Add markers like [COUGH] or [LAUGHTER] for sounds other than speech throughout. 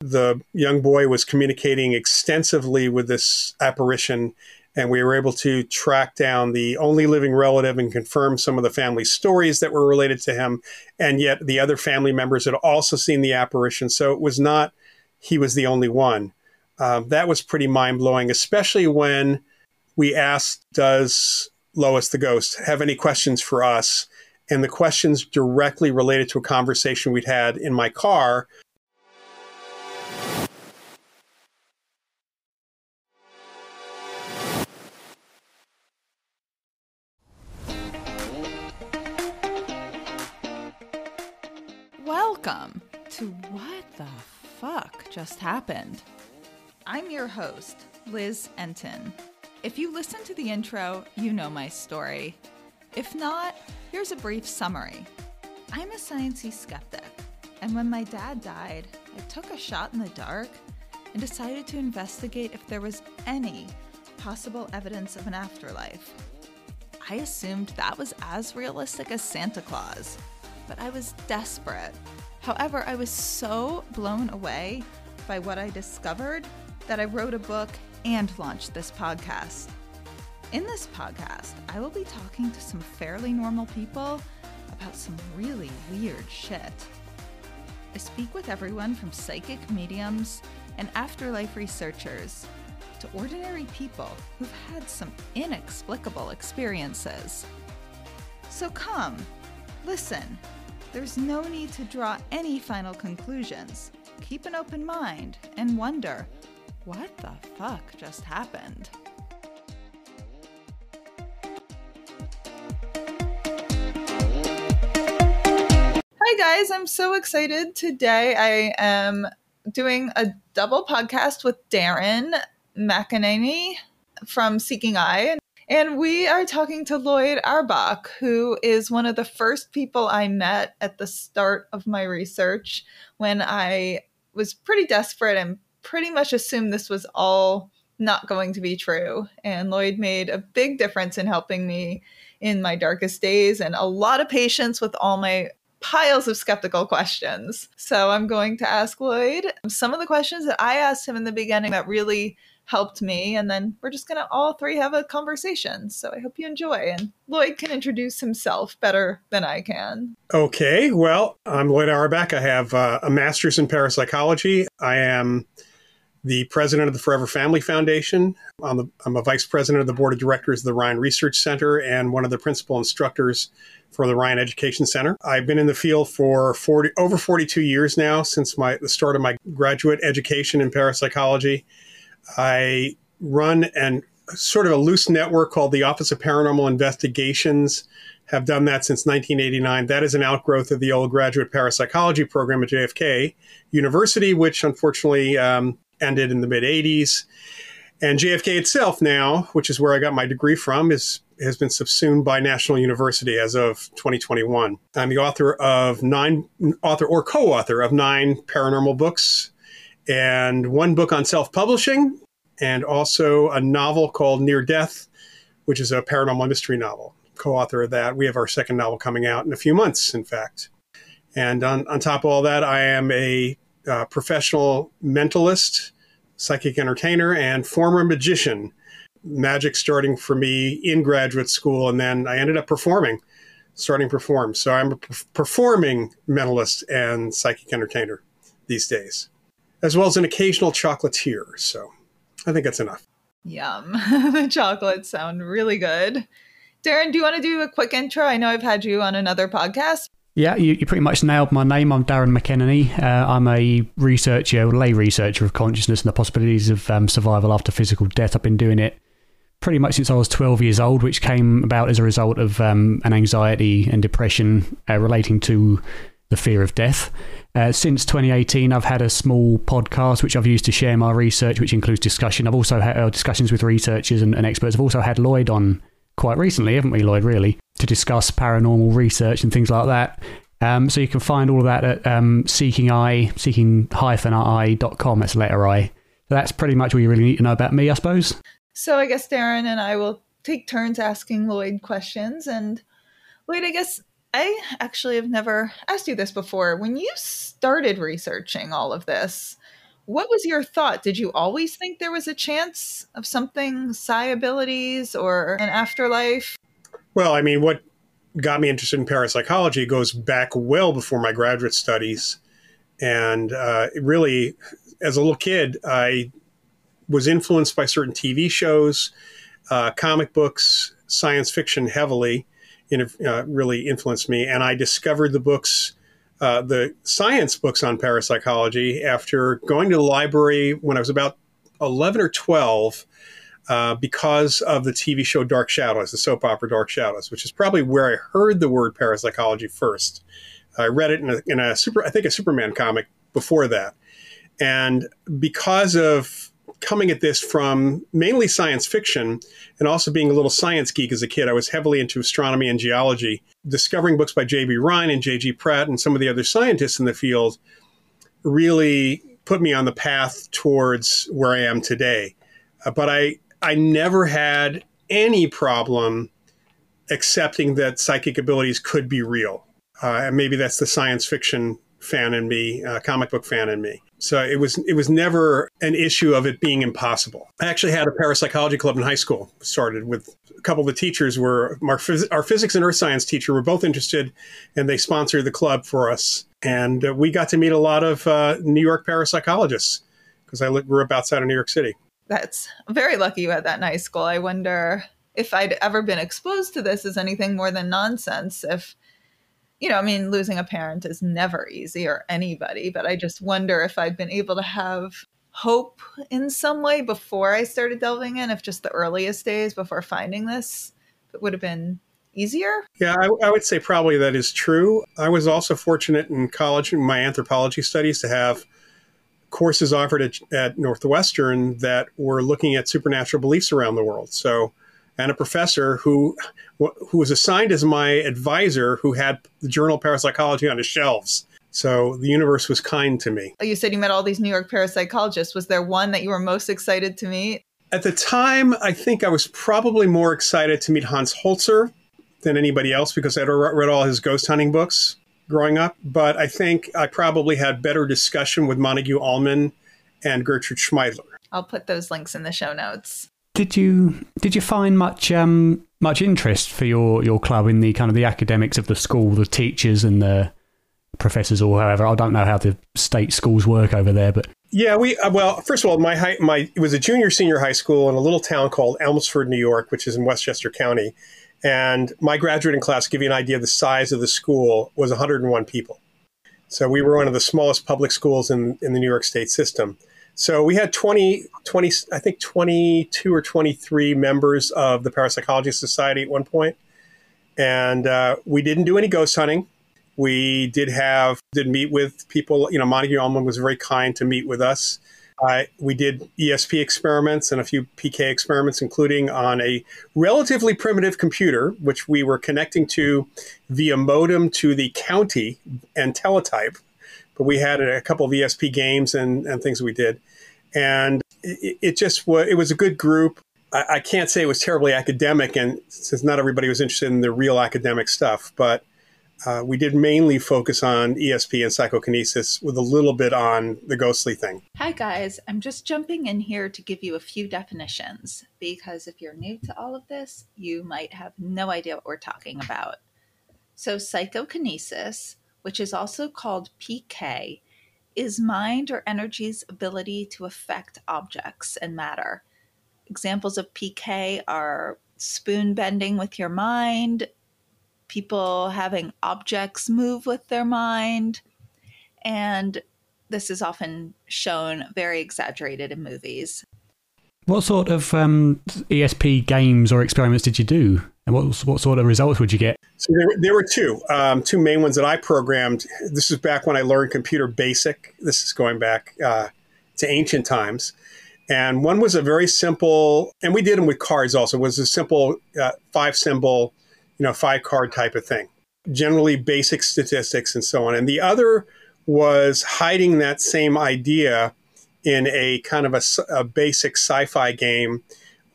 The young boy was communicating extensively with this apparition, and we were able to track down the only living relative and confirm some of the family stories that were related to him. And yet the other family members had also seen the apparition. So it was not he was the only one. Um, that was pretty mind blowing, especially when we asked, Does Lois the ghost have any questions for us? And the questions directly related to a conversation we'd had in my car. To What the Fuck Just Happened. I'm your host, Liz Entin. If you listen to the intro, you know my story. If not, here's a brief summary. I'm a sciencey skeptic, and when my dad died, I took a shot in the dark and decided to investigate if there was any possible evidence of an afterlife. I assumed that was as realistic as Santa Claus, but I was desperate. However, I was so blown away by what I discovered that I wrote a book and launched this podcast. In this podcast, I will be talking to some fairly normal people about some really weird shit. I speak with everyone from psychic mediums and afterlife researchers to ordinary people who've had some inexplicable experiences. So come, listen. There's no need to draw any final conclusions. Keep an open mind and wonder what the fuck just happened? Hi, guys. I'm so excited. Today I am doing a double podcast with Darren McEnany from Seeking Eye. And we are talking to Lloyd Auerbach, who is one of the first people I met at the start of my research when I was pretty desperate and pretty much assumed this was all not going to be true. And Lloyd made a big difference in helping me in my darkest days and a lot of patience with all my piles of skeptical questions. So I'm going to ask Lloyd some of the questions that I asked him in the beginning that really helped me. And then we're just going to all three have a conversation. So I hope you enjoy. And Lloyd can introduce himself better than I can. Okay. Well, I'm Lloyd Auerbach. I have uh, a master's in parapsychology. I am the president of the Forever Family Foundation. I'm, the, I'm, a vice president of the board of directors of the Rhine Research Center and one of the principal instructors for the Rhine Education Center. I've been in the field for 40, over 42 years now, since my, the start of my graduate education in parapsychology. I run and sort of a loose network called the Office of Paranormal Investigations. Have done that since 1989. That is an outgrowth of the old graduate parapsychology program at JFK University, which unfortunately um, ended in the mid 80s. And JFK itself now, which is where I got my degree from, is has been subsumed by National University as of 2021. I'm the author of nine author or co-author of nine paranormal books and one book on self-publishing and also a novel called Near Death, which is a paranormal mystery novel. Co-author of that. We have our second novel coming out in a few months, in fact. And on, on top of all that, I am a uh, professional mentalist, psychic entertainer, and former magician. Magic starting for me in graduate school, and then I ended up performing, starting perform. So I'm a performing mentalist and psychic entertainer these days, as well as an occasional chocolatier. So I think that's enough. Yum. [LAUGHS] the chocolates sound really good. Darren, do you want to do a quick intro? I know I've had you on another podcast. Yeah, you, you pretty much nailed my name. I'm Darren McEnany. Uh, I'm a researcher, lay researcher of consciousness and the possibilities of um, survival after physical death. I've been doing it pretty much since I was 12 years old, which came about as a result of um, an anxiety and depression uh, relating to the fear of death. Uh, since 2018, I've had a small podcast which I've used to share my research, which includes discussion. I've also had uh, discussions with researchers and, and experts. I've also had Lloyd on quite recently, haven't we, Lloyd, really, to discuss paranormal research and things like that. Um, so you can find all of that at um, seeking eye, seeking-eye.com. That's letter I. So that's pretty much all you really need to know about me, I suppose. So I guess Darren and I will take turns asking Lloyd questions. And Lloyd, I guess I actually have never asked you this before. When you started researching all of this, What was your thought? Did you always think there was a chance of something psi abilities or an afterlife? Well, I mean, what got me interested in parapsychology goes back well before my graduate studies. And uh, really, as a little kid, I was influenced by certain TV shows, uh, comic books, science fiction heavily, uh, really influenced me. And I discovered the books, uh, the science books on parapsychology after going to the library when I was about 11 or 12 uh, because of the TV show Dark Shadows, the soap opera Dark Shadows, which is probably where I heard the word parapsychology first. I read it in a, in a super, I think a Superman comic before that. And because of coming at this from mainly science fiction and also being a little science geek as a kid, I was heavily into astronomy and geology. Discovering books by J.B. Rhine and J.G. Pratt and some of the other scientists in the field really put me on the path towards where I am today. Uh, but I, I never had any problem accepting that psychic abilities could be real. Uh, and maybe that's the science fiction fan in me, uh, comic book fan in me. So it was it was never an issue of it being impossible. I actually had a parapsychology club in high school. Started with a couple of the teachers were our, phys- our physics and earth science teacher were both interested, and they sponsored the club for us. And uh, we got to meet a lot of uh, New York parapsychologists because I grew up outside of New York City. That's very lucky you had that in high school. I wonder if I'd ever been exposed to this as anything more than nonsense. If you know, I mean, losing a parent is never easy or anybody, but I just wonder if I'd been able to have hope in some way before I started delving in, if just the earliest days before finding this, it would have been easier. Yeah, I, I, would say probably that is true. I was also fortunate in college, in my anthropology studies, to have courses offered at, at Northwestern that were looking at supernatural beliefs around the world. So and a professor who who was assigned as my advisor who had the journal parapsychology on his shelves. So the universe was kind to me. You said you met all these new york parapsychologists? Was there one that you were most excited to meet? At the time i think i was probably more excited to meet hans holzer than anybody else because i'd read all his ghost hunting books growing up but i think i probably had better discussion with montague ullman and gertrude schmeidler. I'll put those links in the show notes did you did you find much um, much interest for your, your club in the kind of the academics of the school, the teachers and the professors or however? I don't know how the state schools work over there, but yeah, we uh, well, first of all, my high, my it was a junior senior high school in a little town called Elmsford, New York, which is in Westchester County, and my graduating class, give you an idea of the size of the school, was 101 people. So we were one of the smallest public schools in in the New York State system. So we had 20, 20, I think 22 or 23 members of the Parapsychology Society at one point. And uh, we didn't do any ghost hunting. We did have, did meet with people, you know, Montague Ullman was very kind to meet with us. Uh, we did ESP experiments and a few PK experiments, including on a relatively primitive computer, which we were connecting to via modem to the county and teletype. But we had a couple of ESP games and, and things we did and it, it just was it was a good group. I, I, can't say it was terribly academic, and since not everybody was interested in the real academic stuff, but uh, we did mainly focus on ESP and psychokinesis with a little bit on the ghostly thing. Hi, guys. I'm just jumping in here to give you a few definitions because if you're new to all of this, you might have no idea what we're talking about. So, psychokinesis, which is also called PK, is mind or energy's ability to affect objects and matter. Examples of PK are spoon bending with your mind, people having objects move with their mind, and this is often shown very exaggerated in movies. What sort of um, ESP games or experiments did you do? And what, what sort of results would you get? So there, there were two, um, two main ones that I programmed. This is back when I learned computer basic. This is going back uh, to ancient times. And one was a very simple, and we did them with cards also, was a simple uh, five symbol, you know, five card type of thing. Generally basic statistics and so on. And the other was hiding that same idea in a kind of a, a basic sci-fi game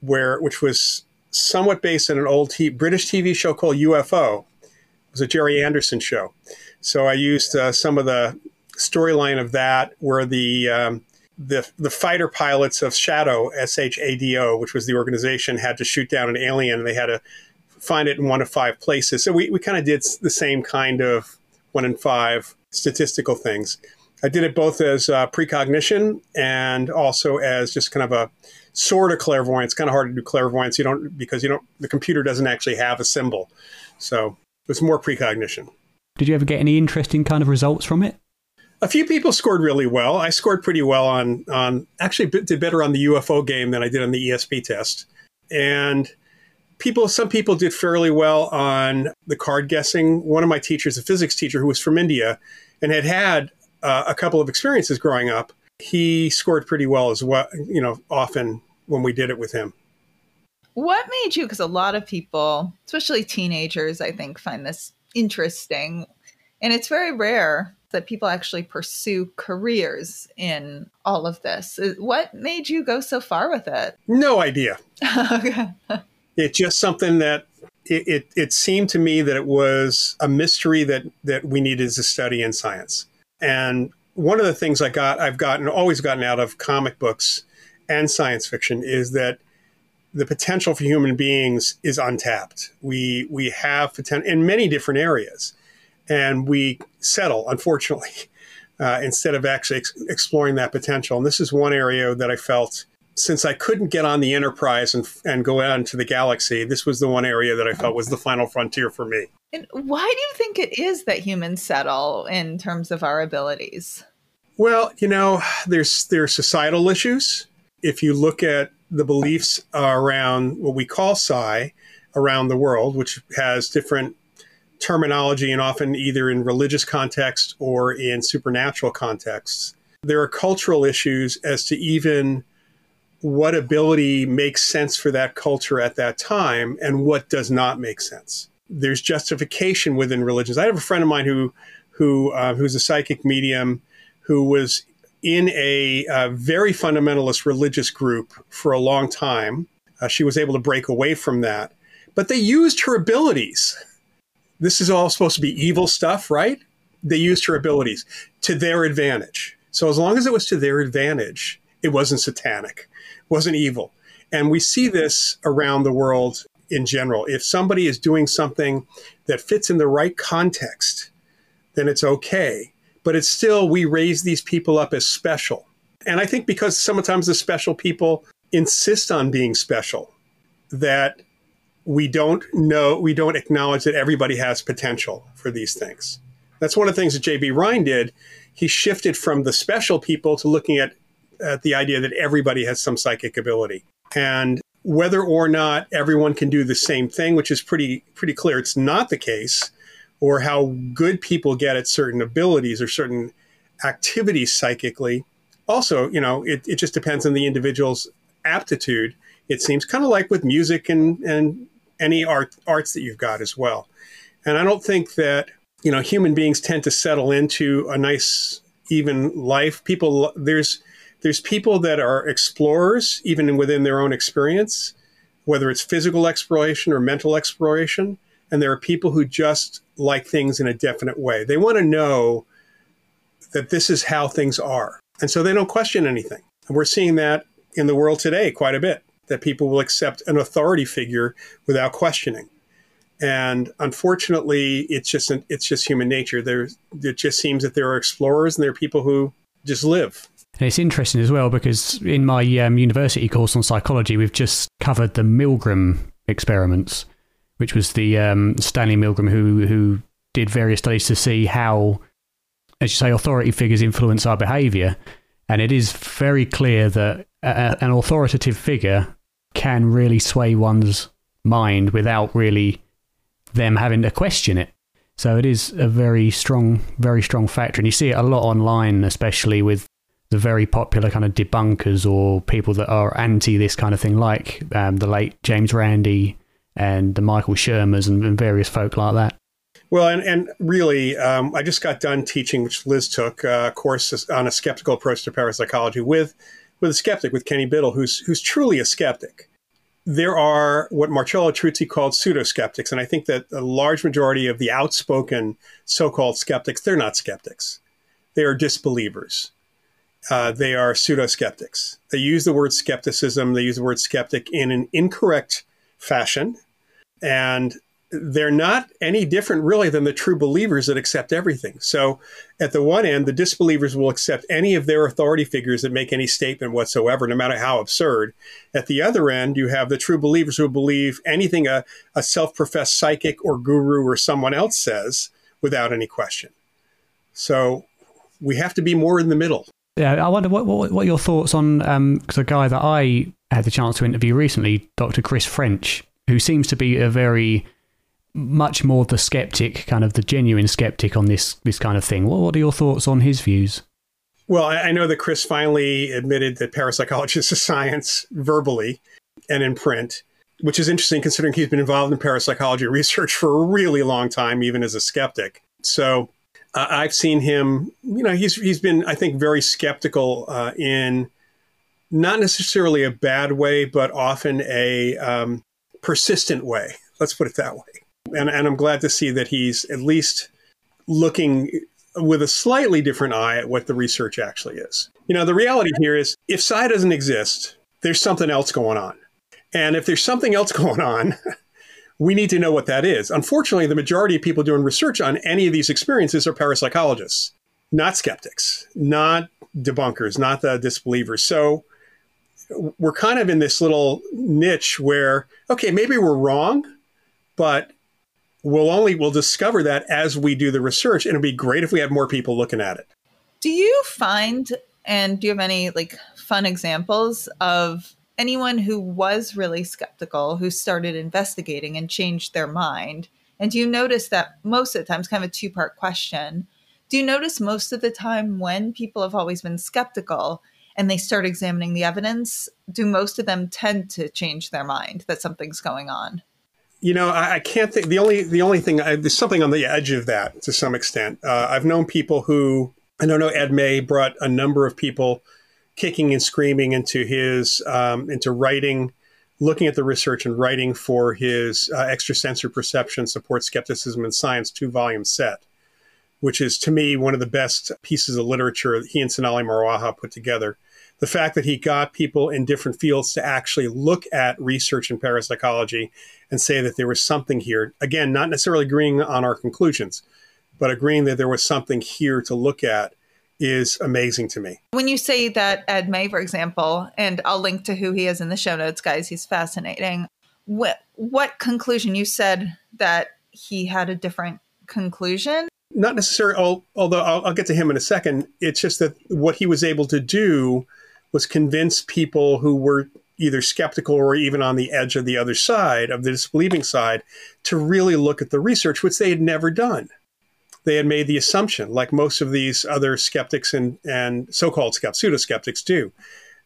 where which was somewhat based on an old t- British TV show called UFO. It was a Gerry Anderson show. So I used uh, some of the storyline of that where the um, the the fighter pilots of Shadow, S H A D O, which was the organization, had to shoot down an alien, and they had to find it in one of five places. So we, we kind of did the same kind of one in five statistical things. I did it both as uh, precognition and also as just kind of a sort of clairvoyance. Kind of hard to do clairvoyance. You don't because you don't the computer doesn't actually have a symbol, so it's more precognition. Did you ever get any interesting kind of results from it? A few people scored really well. I scored pretty well on on actually did better on the UFO game than I did on the ESP test, and people some people did fairly well on the card guessing. One of my teachers, a physics teacher who was from India and had had uh, a couple of experiences growing up, he scored pretty well as well. You know, often when we did it with him. What made you? Because a lot of people, especially teenagers, I think, find this interesting, and it's very rare that people actually pursue careers in all of this. What made you go so far with it? No idea. [LAUGHS] okay. It's just something that it, it, it, seemed to me that it was a mystery that, that we needed to study in science. And one of the things I got, I've gotten, always gotten out of comic books and science fiction is that the potential for human beings is untapped. We, we have potential in many different areas and we settle, unfortunately, [LAUGHS] uh, instead of actually ex- exploring that potential. And this is one area that I felt since I couldn't get on the Enterprise and, and go out into the galaxy, this was the one area that I felt was the final frontier for me. And why do you think it is that humans settle in terms of our abilities? Well, you know, there's there's societal issues. If you look at the beliefs around what we call psi around the world, which has different terminology and often either in religious context or in supernatural contexts, there are cultural issues as to even what ability makes sense for that culture at that time and what does not make sense. There's justification within religions. I have a friend of mine who who uh, who's a psychic medium who was in a uh, very fundamentalist religious group for a long time. Uh, she was able to break away from that, but they used her abilities. This is all supposed to be evil stuff, right? They used her abilities to their advantage. So as long as it was to their advantage, it wasn't satanic wasn't evil. And we see this around the world in general. If somebody is doing something that fits in the right context, then it's okay. But it's still, we raise these people up as special. And I think because sometimes the special people insist on being special, that we don't know, we don't acknowledge that everybody has potential for these things. That's one of the things that J.B. Rhine did. He shifted from the special people to looking at at the idea that everybody has some psychic ability. And whether or not everyone can do the same thing, which is pretty pretty clear it's not the case, or how good people get at certain abilities or certain activities psychically. Also, you know, it, it just depends on the individual's aptitude. It seems kind of like with music and, and any art arts that you've got as well. And I don't think that, you know, human beings tend to settle into a nice, even life. People, there's there's people that are explorers, even within their own experience, whether it's physical exploration or mental exploration. And there are people who just like things in a definite way. They want to know that this is how things are. And so they don't question anything. And we're seeing that in the world today quite a bit, that people will accept an authority figure without questioning. And unfortunately, it's just it's just human nature. There, it just seems that there are explorers and there are people who just live and it's interesting as well because in my um, university course on psychology, we've just covered the Milgram experiments, which was the um, Stanley Milgram who who did various studies to see how, as you say, authority figures influence our behaviour. And it is very clear that a, an authoritative figure can really sway one's mind without really them having to question it. So it is a very strong, very strong factor. And you see it a lot online, especially with the very popular kind of debunkers or people that are anti this kind of thing, like um, the late James Randi and the Michael Shermers and, and various folk like that. Well, and, and really, um, I just got done teaching, which Liz took, uh, a course on a skeptical approach to parapsychology with with a skeptic, with Kenny Biddle, who's who's truly a skeptic. There are what Marcello Truzzi called pseudo skeptics, and I think that a large majority of the outspoken so-called skeptics, they're not skeptics; they are disbelievers uh, they are pseudo skeptics. They use the word skepticism, they use the word skeptic in an incorrect fashion. And they're not any different really than the true believers that accept everything. So at the one end, the disbelievers will accept any of their authority figures that make any statement whatsoever, no matter how absurd. At the other end, you have the true believers who believe anything a, a self-professed psychic or guru or someone else says without any question. So we have to be more in the middle. Yeah, I wonder what what, what your thoughts on um, a guy that I had the chance to interview recently, Dr. Chris French, who seems to be a very much more the skeptic, kind of the genuine skeptic on this this kind of thing. What, what are your thoughts on his views? Well, I know that Chris finally admitted that parapsychology is [LAUGHS] a science verbally and in print, which is interesting considering he's been involved in parapsychology research for a really long time, even as a skeptic. So uh, I've seen him, you know, he's, he's been, I think, very skeptical uh, in not necessarily a bad way, but often a um, persistent way. Let's put it that way. And, and I'm glad to see that he's at least looking with a slightly different eye at what the research actually is. You know, the reality here is if psi doesn't exist, there's something else going on. And if there's something else [LAUGHS] going on, we need to know what that is. Unfortunately, the majority of people doing research on any of these experiences are parapsychologists, not skeptics, not debunkers, not the disbelievers. So we're kind of in this little niche where, okay, maybe we're wrong, but we'll only we'll discover that as we do the research and it'd be great if we had more people looking at it do you find and do you have any like fun examples of anyone who was really skeptical who started investigating and changed their mind and do you notice that most of the time it's kind of a two part question do you notice most of the time when people have always been skeptical and they start examining the evidence do most of them tend to change their mind that something's going on you know, I, I, can't think. The only the only thing I, there's something on the edge of that to some extent. Uh, I've known people who I don't know. Ed May brought a number of people kicking and screaming into his um, into writing, looking at the research and writing for his uh, extrasensory perception support skepticism and science two volume set, which is to me one of the best pieces of literature he and Sonali Marwaha put together the fact that he got people in different fields to actually look at research in parapsychology and say that there was something here. Again, not necessarily agreeing on our conclusions, but agreeing that there was something here to look at is amazing to me. When you say that Ed May, for example, and I'll link to who he is in the show notes, guys, he's fascinating. What what conclusion you said that he had a different conclusion? Not necessarily, although I'll, I'll get to him in a second. It's just that what he was able to do was convince people who were either skeptical or even on the edge of the other side, of the disbelieving side, to really look at the research, which they had never done. They had made the assumption, like most of these other skeptics and, and so called pseudo skeptics do.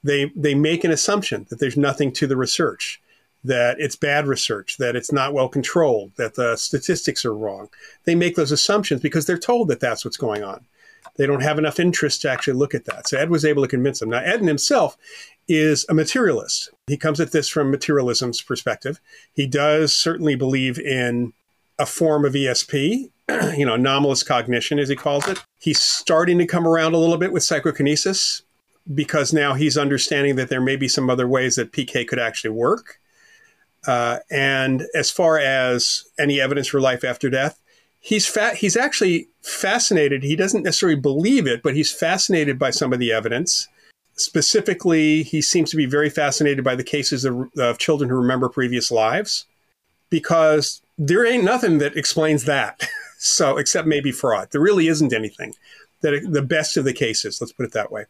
They, they make an assumption that there's nothing to the research, that it's bad research, that it's not well controlled, that the statistics are wrong. They make those assumptions because they're told that that's what's going on. They don't have enough interest to actually look at that. So Ed was able to convince them. Now, Ed himself is a materialist. He comes at this from materialism's perspective. He does certainly believe in a form of ESP, [CLEARS THROAT] you know, anomalous cognition, as he calls it. He's starting to come around a little bit with psychokinesis because now he's understanding that there may be some other ways that PK could actually work. Uh, and as far as any evidence for life after death, he's fa- he's actually fascinated. He doesn't necessarily believe it, but he's fascinated by some of the evidence Specifically, he seems to be very fascinated by the cases of, of children who remember previous lives because there ain't nothing that explains that. [LAUGHS] so, except maybe fraud. There really isn't anything that the best of the cases, let's put it that way.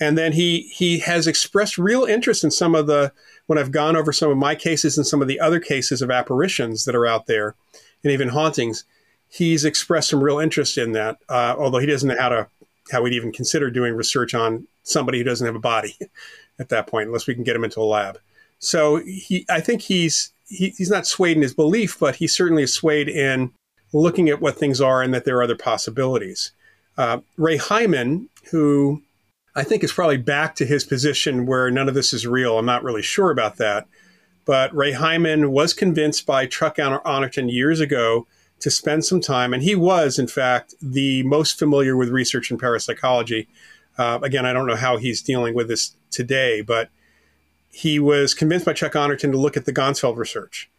And then he he has expressed real interest in some of the when I've gone over some of my cases and some of the other cases of apparitions that are out there and even hauntings. He's expressed some real interest in that, uh, although he doesn't know how to how we'd even consider doing research on somebody who doesn't have a body [LAUGHS] at that point, unless we can get him into a lab. So he, I think he's he, he's not swayed in his belief, but he certainly is swayed in looking at what things are and that there are other possibilities. Uh, Ray Hyman, who I think is probably back to his position where none of this is real. I'm not really sure about that. But Ray Hyman was convinced by Chuck Honorton years ago to spend some time, and he was, in fact, the most familiar with research in parapsychology Uh, again, I don't know how he's dealing with this today, but he was convinced by Chuck Honorton to look at the Ganzfeld research.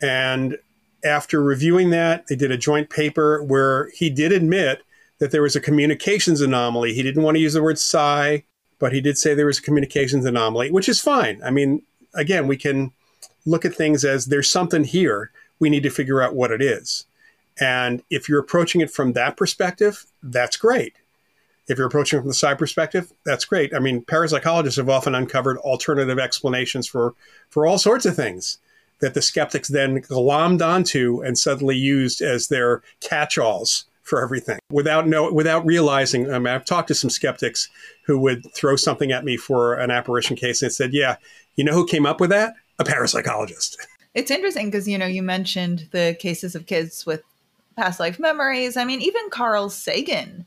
And after reviewing that, they did a joint paper where he did admit that there was a communications anomaly. He didn't want to use the word psi, but he did say there was a communications anomaly, which is fine. I mean, again, we can look at things as there's something here. We need to figure out what it is. And if you're approaching it from that perspective, that's great. If you're approaching from the psi perspective, that's great. I mean, parapsychologists have often uncovered alternative explanations for, for all sorts of things that the skeptics then glommed onto and suddenly used as their catch-alls for everything without know without realizing. I mean, I've talked to some skeptics who would throw something at me for an apparition case and said, "Yeah, you know who came up with that? A parapsychologist." It's interesting because you know you mentioned the cases of kids with past life memories. I mean, even Carl Sagan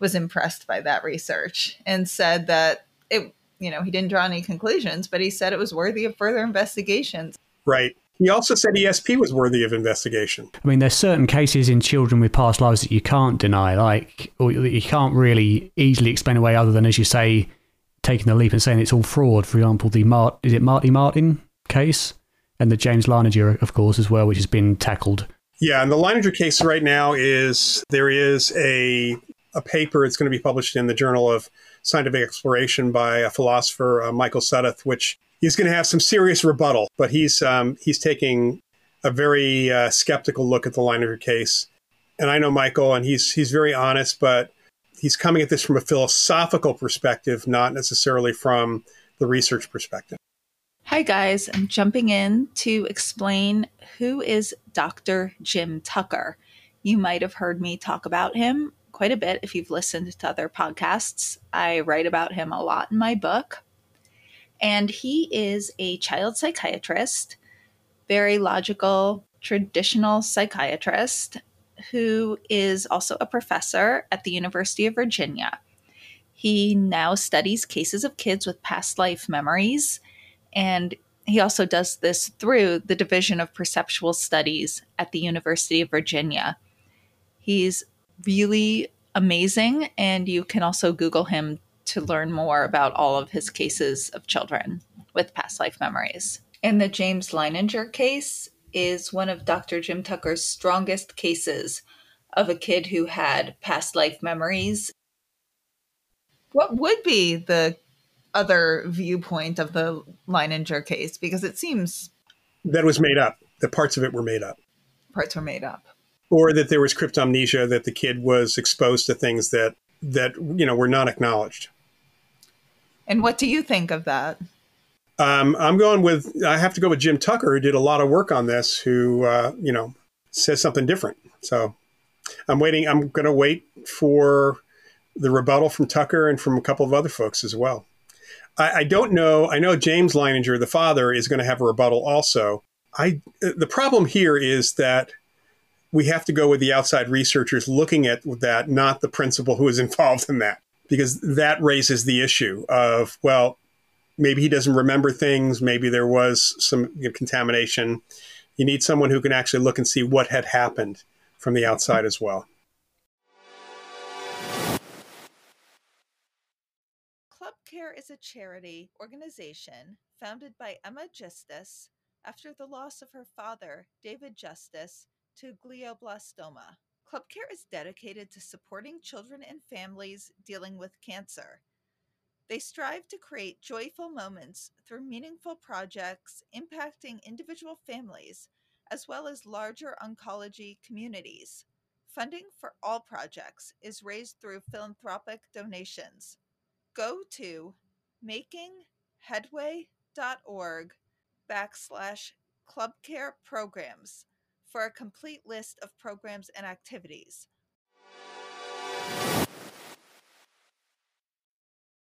was impressed by that research and said that it, you know, he didn't draw any conclusions, but he said it was worthy of further investigations. Right. He also said ESP was worthy of investigation. I mean, there's certain cases in children with past lives that you can't deny, like, or you can't really easily explain away other than, as you say, taking the leap and saying it's all fraud. For example, the Mart, is it Marty Martin case? And the James Leininger, of course, as well, which has been tackled. Yeah, and the Leininger case right now is there is a a paper. It's going to be published in the Journal of Scientific Exploration by a philosopher, uh, Michael Sudduth, which he's going to have some serious rebuttal. But he's um, he's taking a very uh, skeptical look at the Leininger case. And I know Michael, and he's he's very honest, but he's coming at this from a philosophical perspective, not necessarily from the research perspective. Hi guys, I'm jumping in to explain who is Dr. Jim Tucker. You might have heard me talk about him quite a bit if you've listened to other podcasts. I write about him a lot in my book. And he is a child psychiatrist, very logical, traditional psychiatrist who is also a professor at the University of Virginia. He now studies cases of kids with past life memories, and he also does this through the Division of Perceptual Studies at the University of Virginia. He's really amazing, and you can also Google him to learn more about all of his cases of children with past life memories. And the James Leininger case is one of Dr. Jim Tucker's strongest cases of a kid who had past life memories. What would be the other viewpoint of the Leininger case? Because it seems that was made up. The parts of it were made up. Parts were made up. Or that there was cryptomnesia, that the kid was exposed to things that that you know were not acknowledged. And what do you think of that? Um, I'm going with, I have to go with Jim Tucker, who did a lot of work on this, who, uh, you know, says something different. So I'm waiting, I'm going to wait for the rebuttal from Tucker and from a couple of other folks as well. I, I don't know. I know James Leininger, the father, is going to have a rebuttal also. I, the problem here is that we have to go with the outside researchers looking at that, not the principal who is [LAUGHS] involved in that because that raises the issue of, well, maybe he doesn't remember things. Maybe there was some contamination. You need someone who can actually look and see what had happened from the outside as well. Club Care is a charity organization founded by Emma Justice after the loss of her father, David Justice, to glioblastoma. Club Care is dedicated to supporting children and families dealing with cancer. They strive to create joyful moments through meaningful projects impacting individual families as well as larger oncology communities. Funding for all projects is raised through philanthropic donations. Go to makingheadway.org backslash clubcare programs for a complete list of programs and activities.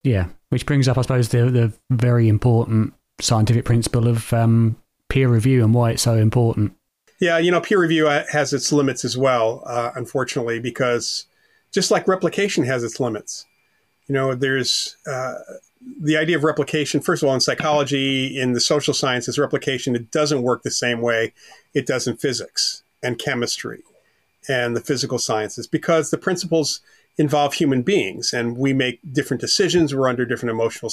Yeah, which brings up, I suppose, the, the very important scientific principle of um, peer review and why it's so important. Yeah, you know, peer review uh, has its limits as well, uh, unfortunately, because just like replication has its limits. You know, there's uh, the idea of replication, first of all, in psychology, in the social sciences, replication, it doesn't work the same way it does in physics and chemistry and the physical sciences because the principles involve human beings and we make different decisions. We're under different emotional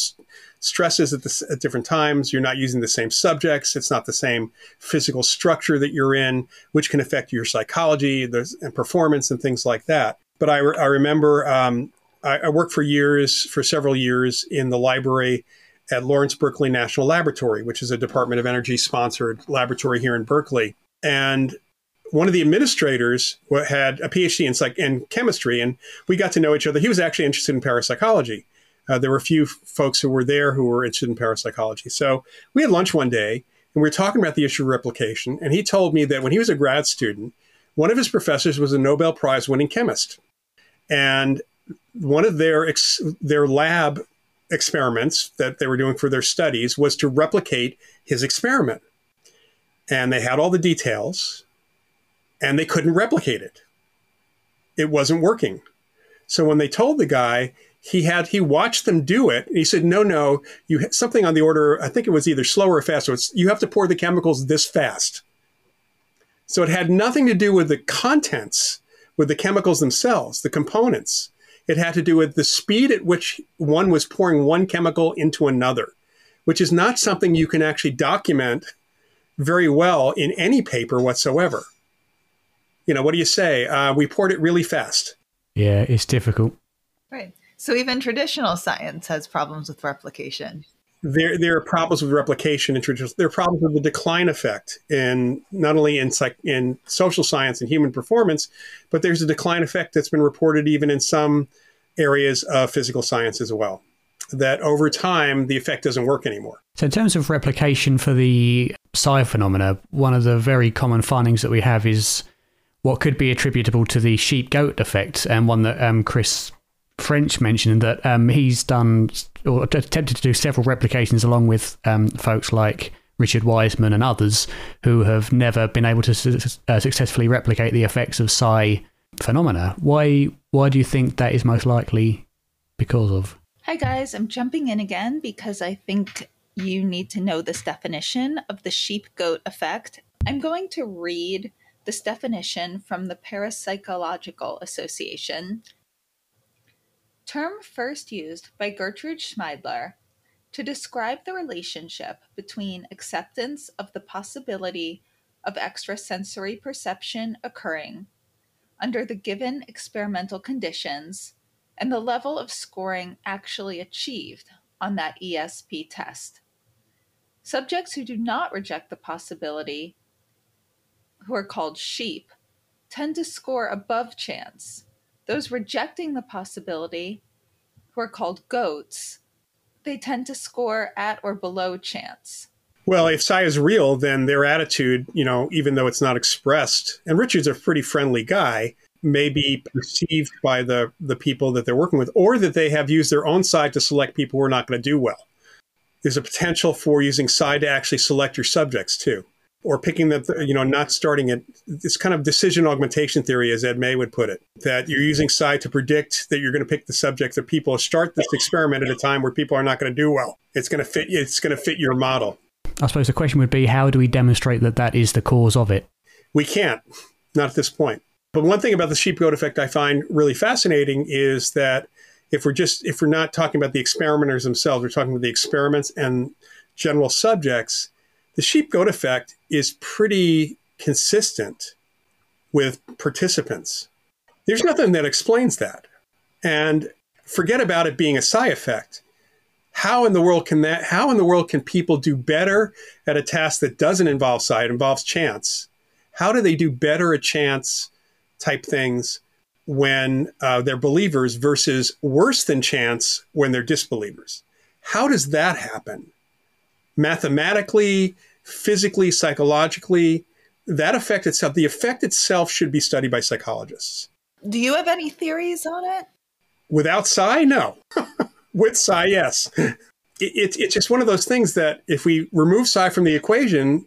stresses at, the, at different times. You're not using the same subjects. It's not the same physical structure that you're in, which can affect your psychology and performance and things like that. But I, I remember um, I, I worked for years, for several years in the library at Lawrence Berkeley National Laboratory, which is a Department of Energy sponsored laboratory here in Berkeley. And one of the administrators had a PhD in, psych- in chemistry, and we got to know each other. He was actually interested in parapsychology. Uh, there were a few folks who were there who were interested in parapsychology. So we had lunch one day, and we were talking about the issue of replication. And he told me that when he was a grad student, one of his professors was a Nobel Prize winning chemist. And one of their ex- their lab experiments that they were doing for their studies was to replicate his experiment. And they had all the details and they couldn't replicate it. It wasn't working. So when they told the guy, he had he watched them do it and he said no no you something on the order i think it was either slower or faster it's you have to pour the chemicals this fast so it had nothing to do with the contents with the chemicals themselves the components it had to do with the speed at which one was pouring one chemical into another, which is not something you can actually document very well in any paper whatsoever. You know, what do you say? Uh, we poured it really fast. Yeah, it's difficult. Right. So even traditional science has problems with replication. There, there are problems with replication in traditional. There are problems with the decline effect in not only in psych, in social science and human performance, but there's a decline effect that's been reported even in some areas of physical science as well. That over time the effect doesn't work anymore. So, in terms of replication for the psi phenomena, one of the very common findings that we have is what could be attributable to the sheep goat effect, and one that um, Chris French mentioned that um, he's done or attempted to do several replications along with um, folks like Richard Wiseman and others who have never been able to su- uh, successfully replicate the effects of psi phenomena. Why why do you think that is most likely because of? Hi guys, I'm jumping in again because I think you need to know this definition of the sheep goat effect. I'm going to read this definition from the Parapsychological Association term first used by Gertrude Schmeidler to describe the relationship between acceptance of the possibility of extrasensory perception occurring under the given experimental conditions and the level of scoring actually achieved on that ESP test. Subjects who do not reject the possibility, who are called sheep, tend to score above chance those rejecting the possibility, who are called goats, they tend to score at or below chance. Well, if psi is real, then their attitude, you know, even though it's not expressed, and Richard's a pretty friendly guy, may be perceived by the, the people that they're working with, or that they have used their own psi to select people who are not going to do well. There's a potential for using psi to actually select your subjects too or picking the, you know, not starting it. It's kind of decision augmentation theory, as Ed May would put it, that you're using psi to predict that you're going to pick the subject that people start this experiment at a time where people are not going to do well. It's going to fit. It's going to fit your model. I suppose the question would be, how do we demonstrate that that is the cause of it? We can't, not at this point. But one thing about the sheep goat effect I find really fascinating is that if we're just if we're not talking about the experimenters themselves, we're talking about the experiments and general subjects the sheep goat effect is pretty consistent with participants. There's nothing that explains that. And forget about it being a psi effect. How in the world can that how in the world can people do better at a task that doesn't involve psi, it involves chance? How do they do better at chance type things when uh, they're believers versus worse than chance when they're disbelievers? How does that happen? Mathematically, physically, psychologically, that effect itself, the effect itself should be studied by psychologists. Do you have any theories on it? Without psi, no. [LAUGHS] With psi, yes. It, it, it's just one of those things that if we remove psi from the equation,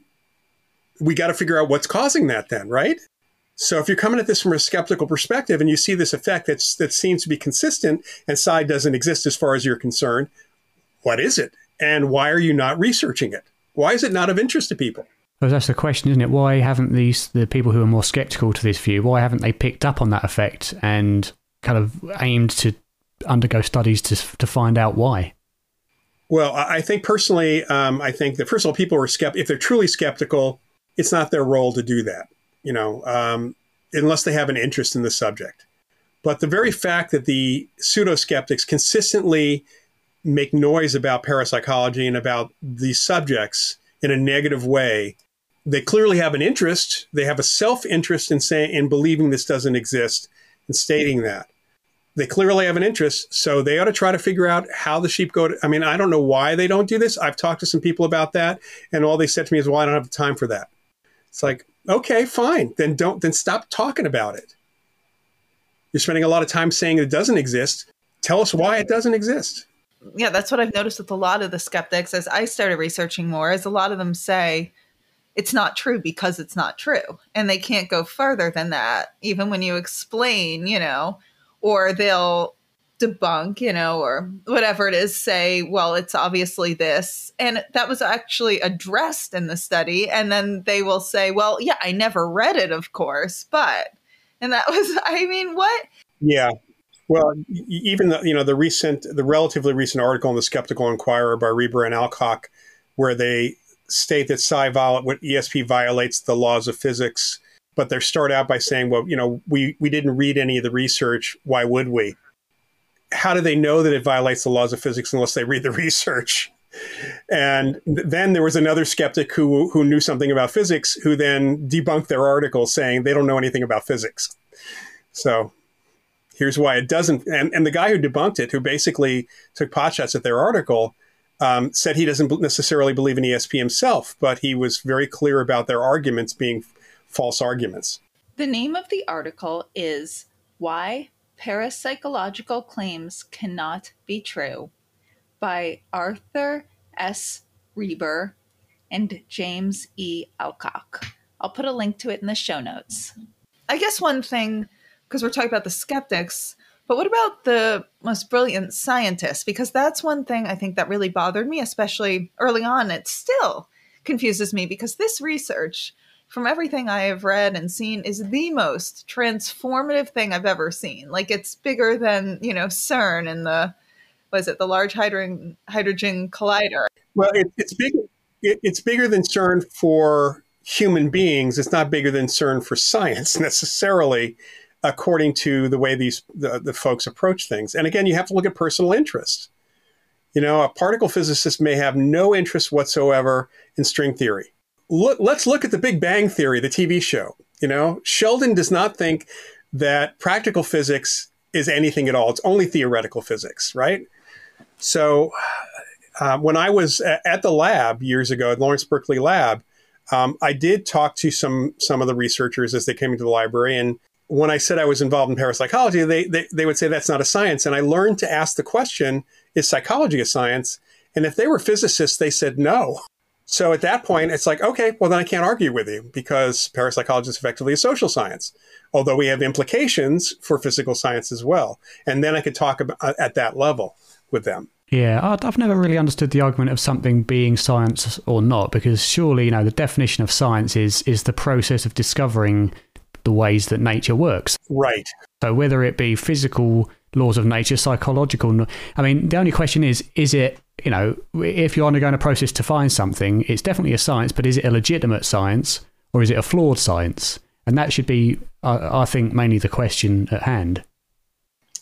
we got to figure out what's causing that then, right? So if you're coming at this from a skeptical perspective and you see this effect that's, that seems to be consistent and psi doesn't exist as far as you're concerned, what is it? And why are you not researching it? Why is it not of interest to people? Well, that's the question, isn't it? Why haven't these the people who are more skeptical to this view? Why haven't they picked up on that effect and kind of aimed to undergo studies to to find out why? Well, I think personally, um, I think that first of all, people are skeptical. If they're truly skeptical, it's not their role to do that. You know, um, unless they have an interest in the subject. But the very fact that the pseudo skeptics consistently make noise about parapsychology and about these subjects in a negative way, they clearly have an interest. They have a self interest in saying in believing this doesn't exist and stating that. They clearly have an interest, so they ought to try to figure out how the sheep go. To, I mean, I don't know why they don't do this. I've talked to some people about that, and all they said to me is, "Well, I don't have the time for that." It's like, okay, fine, then don't, then stop talking about it. You're spending a lot of time saying it doesn't exist. Tell us why it doesn't exist. Yeah, that's what I've noticed with a lot of the skeptics as I started researching more, is a lot of them say it's not true because it's not true. And they can't go further than that, even when you explain, you know, or they'll debunk, you know, or whatever it is, say, well, it's obviously this. And that was actually addressed in the study. And then they will say, well, yeah, I never read it, of course, but. And that [LAUGHS] was, I mean, what? Yeah. Well, even the, you know, the recent, the relatively recent article in the Skeptical Inquirer by Reber and Alcock, where they state that psi what ESP violates the laws of physics, but they start out by saying, well, you know, we, we didn't read any of the research. Why would we? how do they know that it violates the laws of physics unless they read the [LAUGHS] research? And then there was another skeptic who who knew something about physics who then debunked their article saying they don't know anything about physics. So here's why it doesn't. And, and the guy who debunked it, who basically took potshots at their article, um, said he doesn't necessarily believe in ESP himself, but he was very clear about their arguments being false arguments. The name of the article is Why Parapsychological Claims Cannot Be True by Arthur S. Reber and James E. Alcock. I'll put a link to it in the show notes. I guess one thing, because we're talking about the skeptics, but what about the most brilliant scientists? Because that's one thing I think that really bothered me, especially early on. It still confuses me because this research from everything I have read and seen, is the most transformative thing I've ever seen. Like it's bigger than you know CERN and the was it the Large Hydrogen Hydrogen Collider. Well, it, it's bigger. It, it's bigger than CERN for human beings. It's not bigger than CERN for science [LAUGHS] necessarily, according to the way these the, the folks approach things. And again, you have to look at personal interest. You know, a particle physicist may have no interest whatsoever in string theory look, let's look at the Big Bang Theory, the TV show. You know, Sheldon does not think that practical physics is anything at all. It's only theoretical physics, right? So, uh, when I was at the lab years ago at Lawrence Berkeley Lab, um, I did talk to some some of the researchers as they came into the library, and when I said I was involved in parapsychology, they, they they would say that's not a science, and I learned to ask the question: Is psychology a science? And if they were physicists, they said no. So at that point, it's like, okay, well, then I can't argue with you because parapsychology is effectively a social science, although we have implications for physical science as well. And then I could talk about, uh, at that level with them. Yeah, I've never really understood the argument of something being science or not, because surely, you know, the definition of science is is the process of discovering the ways that nature works. Right. So whether it be physical laws of nature, psychological, I mean, the only question is, is it you know, if you're undergoing a process to find something, it's definitely a science, but is it a legitimate science or is it a flawed science? And that should be, I, I think, mainly the question at hand.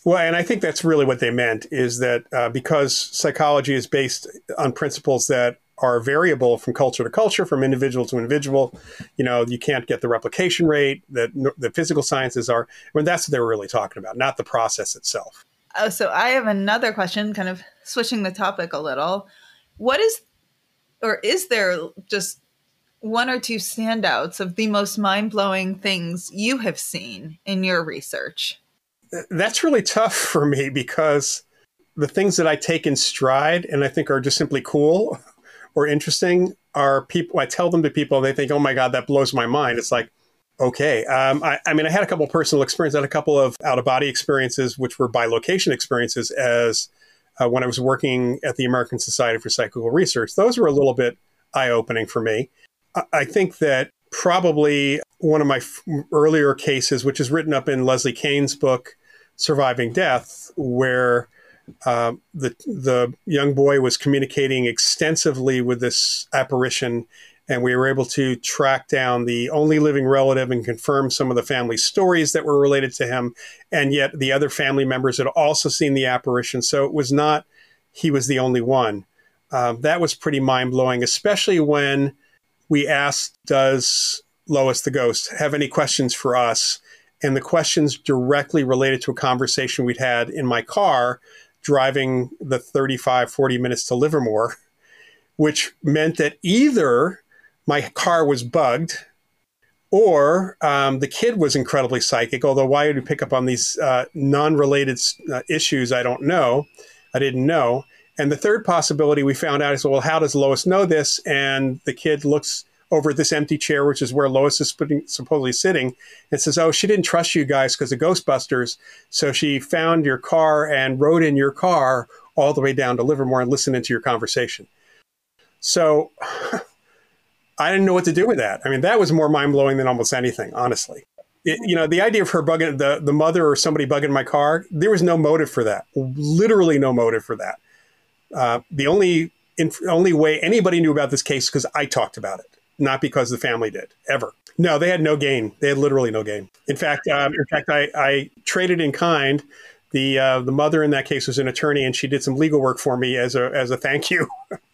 Well, and I think that's really what they meant is that uh, because psychology is based on principles that are variable from culture to culture, from individual to individual, you know, you can't get the replication rate that the physical sciences are. I mean, that's what they were really talking about, not the process itself. Oh, so I have another question, kind of switching the topic a little. What is, or is there just one or two standouts of the most mind blowing things you have seen in your research? That's really tough [LAUGHS] for me because the things that I take in stride and I think are just simply cool or interesting are people, I tell them to people, and they think, oh my God, that blows my mind. It's like, Okay. Um, I, I, mean, I had a couple personal experiences. I had a couple of out of body experiences, which were bilocation experiences, as uh, when I was working at the American Society for Psychical Research. Those were a little bit eye opening for me. I, I, think that probably one of my f- earlier cases, which is written up in Leslie Kean's book, surviving death, where uh, the the young boy was communicating extensively with this apparition, and we were able to track down the only living relative and confirm some of the family stories that were related to him. And yet, the other family members had also seen the apparition, so it was not he was the only one. Um, that was pretty mind blowing, especially when we asked, "Does Lois the ghost have any questions for us?" And the questions directly related to a conversation we'd had in my car driving the 35, 40 minutes to Livermore, which meant that either my car was bugged or um, the kid was incredibly psychic. Although, why did he pick up on these uh, non related uh, issues? I don't know. I didn't know. And the third possibility we found out is well, how does Lois know this? And the kid looks over this empty chair, which is where Lois is putting, supposedly sitting, and says, Oh, she didn't trust you guys because of Ghostbusters. So she found your car and rode in your car all the way down to Livermore and listened into your conversation. So [LAUGHS] I didn't know what to do with that. I mean, that was more mind blowing than almost anything, honestly. It, you know, the idea of her bugging the, the mother or somebody bugging my car, there was no motive for that. Literally no motive for that. Uh, the only only way anybody knew about this case because I talked about it not because the family did ever. No, they had no gain. They had literally no gain. In fact, um, in fact, I, I, traded in kind. The uh, the mother in that case was an attorney, and she did some legal work for me as a as a thank you.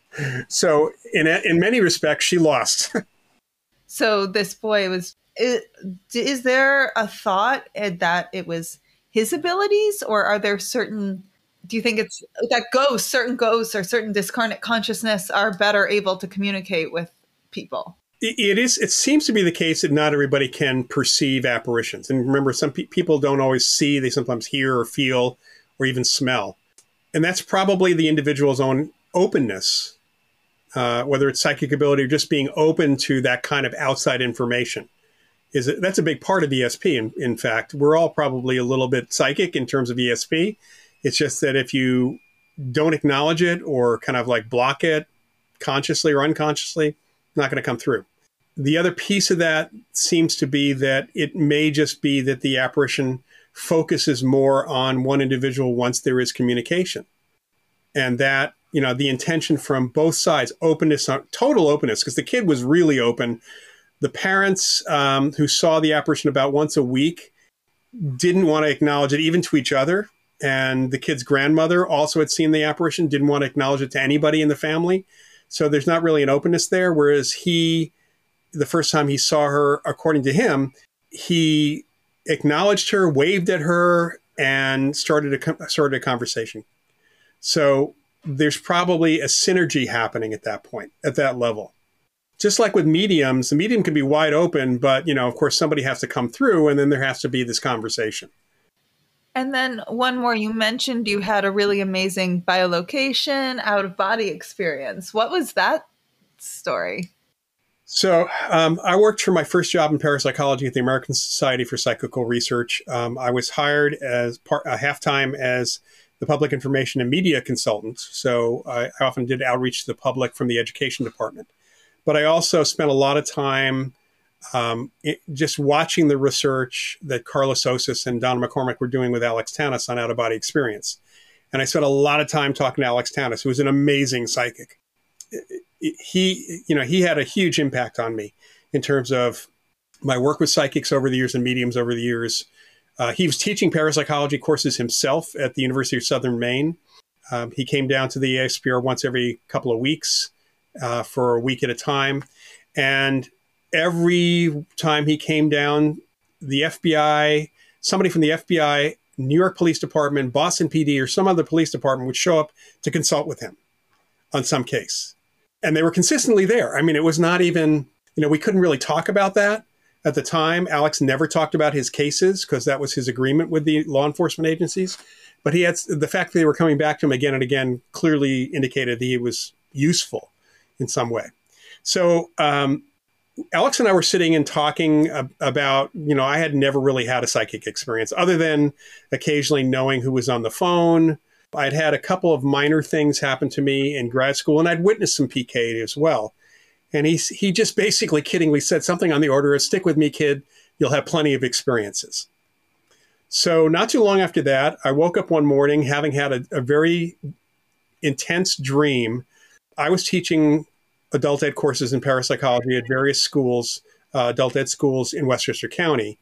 [LAUGHS] so in in many respects, she lost. [LAUGHS] so this boy was. Is, is there a thought that it was his abilities, or are there certain do you think it's that ghosts, certain ghosts or certain discarnate consciousness are better able to communicate with people. It is. It seems to be the case that not everybody can perceive apparitions, and remember, some pe- people don't always see; they sometimes hear or feel or even smell, and that's probably the individual's own openness, uh, whether it's psychic ability or just being open to that kind of outside information. Is it, that's a big part of ESP. In, in fact, we're all probably a little bit psychic in terms of ESP. It's just that if you don't acknowledge it or kind of like block it consciously or unconsciously, not going to come through. The other piece of that seems to be that it may just be that the apparition focuses more on one individual once there is communication. And that, you know, the intention from both sides, openness, total openness, because the kid was really open. The parents um, who saw the apparition about once a week didn't want to acknowledge it even to each other. And the kid's grandmother also had seen the apparition, didn't want to acknowledge it to anybody in the family. So there's not really an openness there. Whereas he, the first time he saw her, according to him, he acknowledged her, waved at her, and started a started a conversation. So there's probably a synergy happening at that point, at that level. Just like with mediums, the medium can be wide open, but you know, of course, somebody has to come through, and then there has to be this conversation. And then one more, you mentioned you had a really amazing bilocation out of body experience. What was that story? So, um, I worked for my first job in parapsychology at the American Society for Psychical Research. Um, I was hired as part a half time as the public information and media consultant. So, I, I often did outreach to the public from the education department. But I also spent a lot of time um, it, just watching the research that Karlis Osis and Donna McCormick were doing with Alex Tanous on out of body experience. And I spent a lot of time talking to Alex Tanous, who was an amazing psychic. He, you know, he had a huge impact on me in terms of my work with psychics over the years and mediums over the years. Uh, he was teaching parapsychology courses himself at the University of Southern Maine. Um, he came down to the ASPR once every couple of weeks uh, for a week at a time. And every time he came down, the FBI, somebody from the FBI, New York Police Department, Boston PD, or some other police department would show up to consult with him on some case. And they were consistently there. I mean, it was not even, you know, we couldn't really talk about that at the time. Alex never talked about his cases because that was his agreement with the law enforcement agencies. But he had the fact that they were coming back to him again and again clearly indicated that he was useful in some way. So um, Alex and I were sitting and talking about, you know, I had never really had a psychic experience other than occasionally knowing who was on the phone. I'd had a couple of minor things happen to me in grad school, and I'd witnessed some PK as well. And he, he just basically kiddingly said something on the order of, Stick with me, kid, you'll have plenty of experiences. So, not too long after that, I woke up one morning having had a, a very intense dream. I was teaching adult ed courses in parapsychology at various schools, uh, adult ed schools in Westchester County.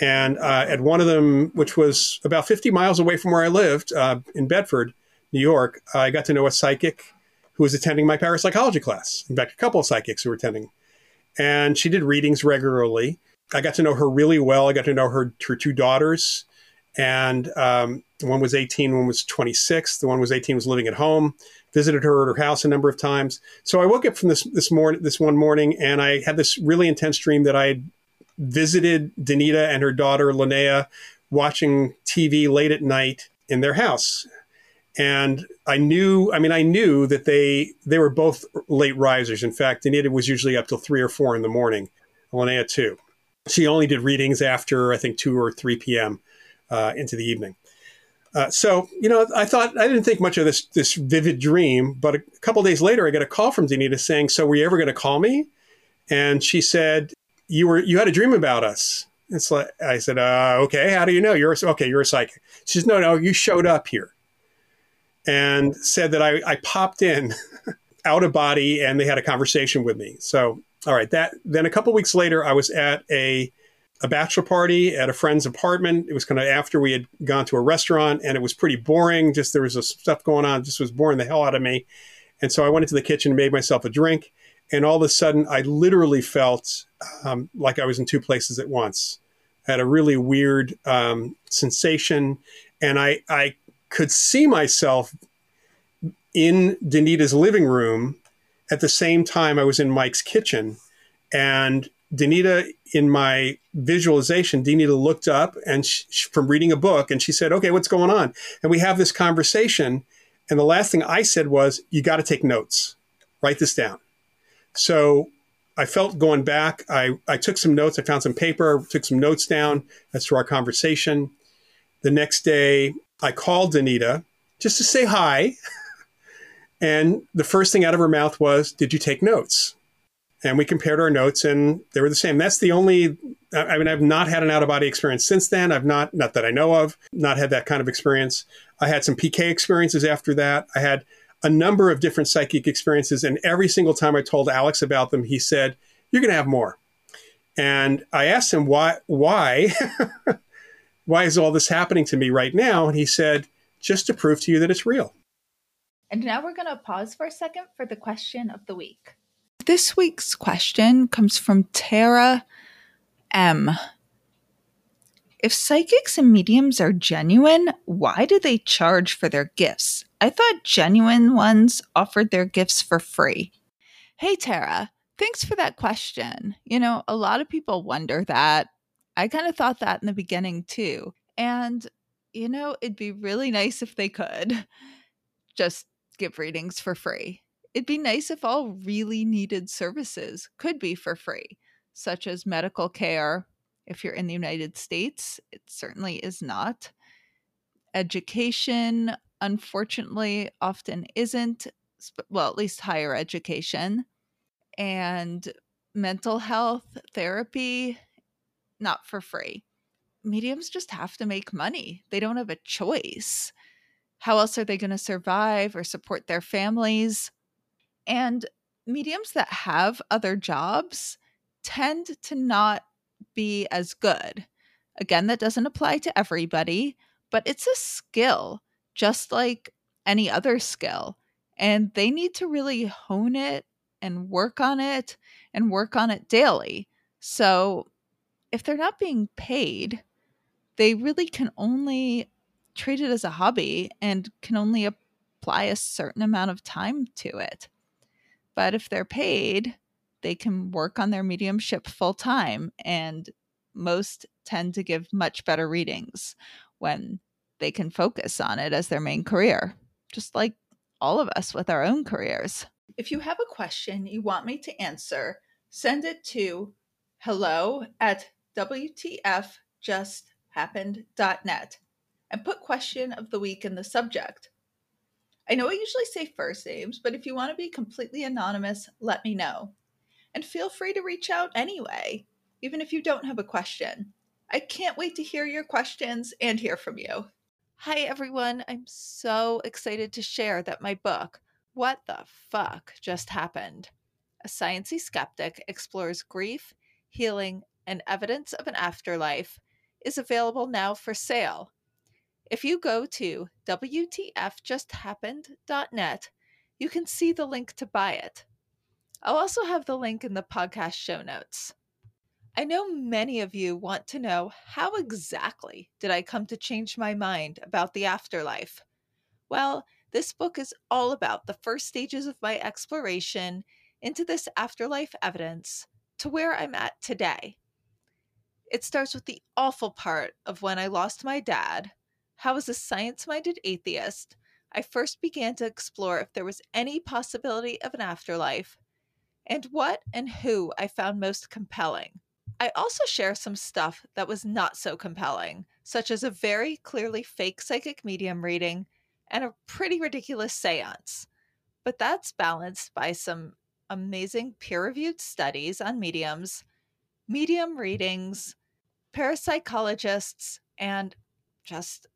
And uh, at one of them, which was about 50 miles away from where I lived uh, in Bedford, New York, I got to know a psychic who was attending my parapsychology class. In fact, a couple of psychics who were attending. And she did readings regularly. I got to know her really well. I got to know her, her two daughters. And um, one was 18, one was 26. The one was 18 was living at home. Visited her at her house a number of times. So I woke up from this this morning, this one morning, and I had this really intense dream that I had visited Danita and her daughter Linnea watching TV late at night in their house. And I knew, I mean, I knew that they they were both late risers. In fact, Danita was usually up till three or four in the morning. Linnea too. She only did readings after I think two or three p.m. Uh, into the evening. Uh, so you know, I thought I didn't think much of this this vivid dream, but a couple days later, I get a call from Danita saying, "So were you ever going to call me?" And she said, you were you had a dream about us. It's like I said, uh, okay, how do you know? You're a, okay. You're a psychic. She says, no, no, you showed up here, and said that I, I popped in [LAUGHS] out of body, and they had a conversation with me. So, all right, that then a couple weeks later, I was at a a bachelor party at a friend's apartment. It was kind of after we had gone to a restaurant, and it was pretty boring. Just there was stuff going on, just was boring the hell out of me. And so I went into the kitchen and made myself a drink and all of a sudden, I literally felt um, like I was in two places at once. I had a really weird um, sensation, and I, I could see myself in Danita's living room at the same time I was in Mike's kitchen. And Danita, in my visualization, Danita looked up and she, from reading a book, and she said, "Okay, what's going on?" And we have this conversation. And the last thing I said was, "You got to take notes. Write this down." So I felt going back, I, I took some notes. I found some paper, took some notes down as to our conversation. The next day, I called Danita just to say hi. [LAUGHS] and the first thing out of her mouth was, Did you take notes? And we compared our notes and they were the same. That's the only, I mean, I've not had an out of body experience since then. I've not, not that I know of, not had that kind of experience. I had some PK experiences after that. I had a number of different psychic experiences. And every single time I told Alex about them, he said, You're going to have more. And I asked him, Why? Why? [LAUGHS] why is all this happening to me right now? And he said, Just to prove to you that it's real. And now we're going to pause for a second for the question of the week. This week's question comes from Tara M. If psychics and mediums are genuine, why do they charge for their gifts? I thought genuine ones offered their gifts for free. Hey, Tara, thanks for that question. You know, a lot of people wonder that. I kind of thought that in the beginning too. And, you know, it'd be really nice if they could [LAUGHS] just give readings for free. It'd be nice if all really needed services could be for free, such as medical care, if you're in the United States, it certainly is not. Education, unfortunately, often isn't, well, at least higher education. And mental health therapy, not for free. Mediums just have to make money, they don't have a choice. How else are they going to survive or support their families? And mediums that have other jobs tend to not be as good. Again, that doesn't apply to everybody, but it's a skill, just like any other skill. And they need to really hone it and work on it and work on it daily. So if they're not being paid, they really can only treat it as a hobby and can only apply a certain amount of time to it. But if they're paid, they can work on their mediumship full time and most tend to give much better readings when they can focus on it as their main career, just like all of us with our own careers. If you have a question you want me to answer, send it to hello at WTFJustHappened.net and put question of the week in the subject. I know I usually say first names, but if you want to be completely anonymous, let me know and feel free to reach out anyway, even if you don't have a question. I can't wait to hear your questions and hear from you. Hi, everyone. I'm so excited to share that my book, What the Fuck Just Happened? A Sciency Skeptic Explores Grief, Healing, and Evidence of an Afterlife, is available now for sale. If you go to WTFJustHappened.net, you can see the link to buy it. I'll also have the link in the podcast show notes. I know many of you want to know how exactly did I come to change my mind about the afterlife? Well, this book is all about the first stages of my exploration into this afterlife evidence to where I'm at today. It starts with the awful part of when I lost my dad, how, as a science minded atheist, I first began to explore if there was any possibility of an afterlife, and what and who I found most compelling. I also share some stuff that was not so compelling, such as a very clearly fake psychic medium reading and a pretty ridiculous seance. But that's balanced by some amazing peer reviewed studies on mediums, medium readings, parapsychologists, and just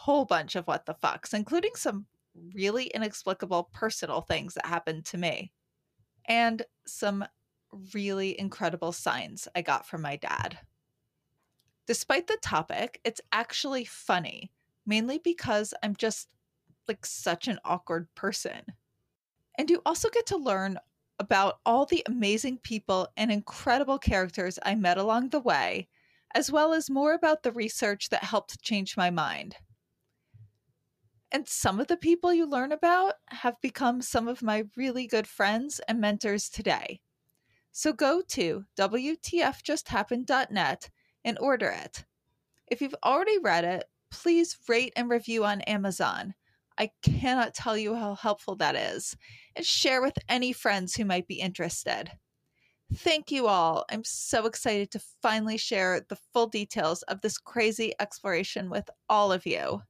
whole bunch of what the fucks, including some really inexplicable personal things that happened to me. And some really incredible signs I got from my dad. Despite the topic, it's actually funny, mainly because I'm just like such an awkward person. And you also get to learn about all the amazing people and incredible characters I met along the way, as well as more about the research that helped change my mind. And some of the people you learn about have become some of my really good friends and mentors today. So go to WTFJustHappened.net and order it. If you've already read it, please rate and review on Amazon. I cannot tell you how helpful that is. And share with any friends who might be interested. Thank you all. I'm so excited to finally share the full details of this crazy exploration with all of you.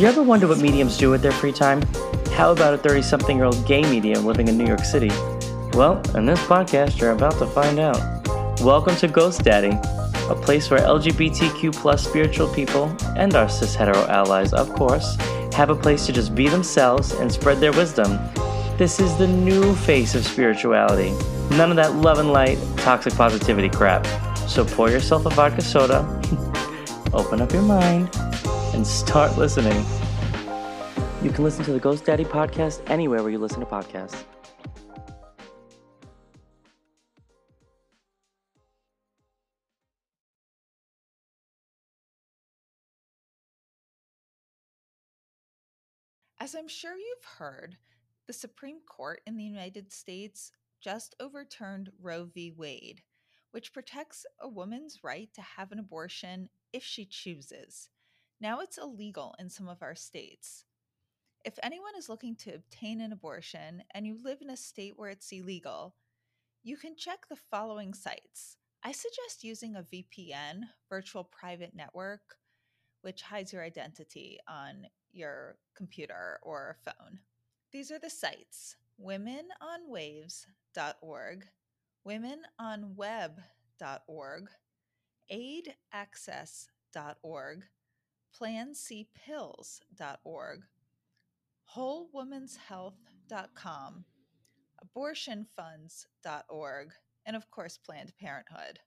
You ever wonder what mediums do with their free time? How about a 30 something year old gay medium living in New York City? Well, in this podcast, you're about to find out. Welcome to Ghost Daddy, a place where LGBTQ plus spiritual people and our cis hetero allies, of course, have a place to just be themselves and spread their wisdom. This is the new face of spirituality. None of that love and light, toxic positivity crap. So pour yourself a vodka soda, [LAUGHS] open up your mind, and start listening. You can listen to the Ghost Daddy podcast anywhere where you listen to podcasts. As I'm sure you've heard, the Supreme Court in the United States just overturned Roe v. Wade, which protects a woman's right to have an abortion if she chooses. Now it's illegal in some of our states. If anyone is looking to obtain an abortion and you live in a state where it's illegal, you can check the following sites. I suggest using a VPN, virtual private network, which hides your identity on your computer or phone. These are the sites womenonwaves.org, womenonweb.org, aidaccess.org, plancpills.org, wholewomenshealth.com, abortionfunds.org, and of course, Planned Parenthood.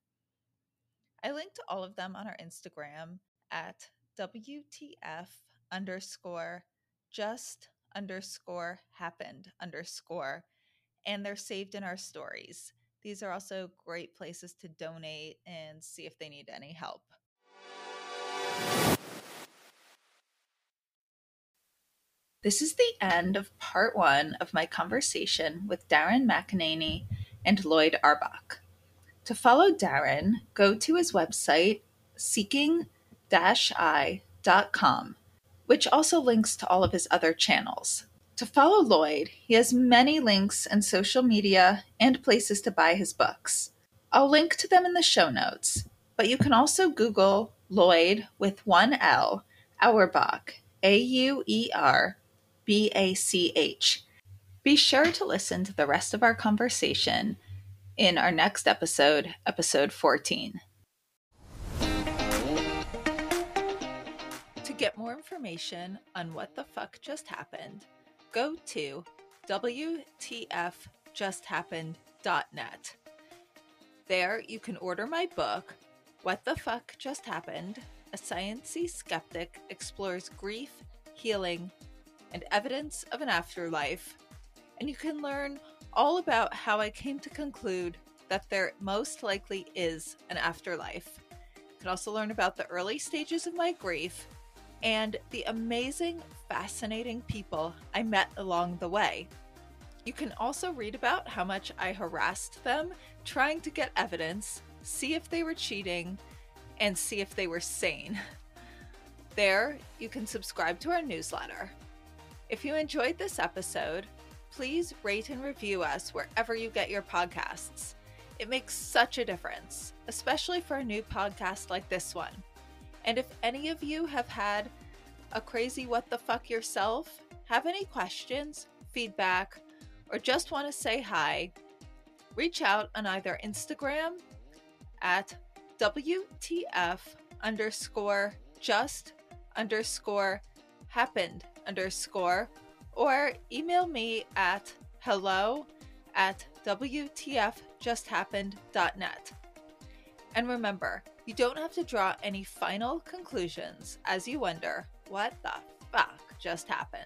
I linked to all of them on our Instagram at WTF underscore just underscore happened underscore, and they're saved in our stories. These are also great places to donate and see if they need any help. This is the end of part one of my conversation with Darren McEnany and Lloyd Auerbach. To follow Darren, go to his website, seeking i.com, which also links to all of his other channels. To follow Lloyd, he has many links and social media and places to buy his books. I'll link to them in the show notes, but you can also Google Lloyd with one L, Auerbach, A U E R B A C H. Be sure to listen to the rest of our conversation in our next episode, episode 14. To get more information on what the fuck just happened, go to WTFJustHappened.net. There you can order my book, What the Fuck Just Happened? A Sciency Skeptic Explores Grief, Healing, and Evidence of an Afterlife. And you can learn all about how I came to conclude that there most likely is an afterlife. You can also learn about the early stages of my grief and the amazing, fascinating people I met along the way. You can also read about how much I harassed them trying to get evidence, see if they were cheating, and see if they were sane. There, you can subscribe to our newsletter. If you enjoyed this episode, please rate and review us wherever you get your podcasts. It makes such a difference, especially for a new podcast like this one. And if any of you have had a crazy what the fuck yourself, have any questions, feedback, or just want to say hi, reach out on either Instagram at WTF underscore just underscore happened underscore or email me at hello at WTFJustHappened.net. And remember, you don't have to draw any final conclusions as you wonder what the fuck just happened.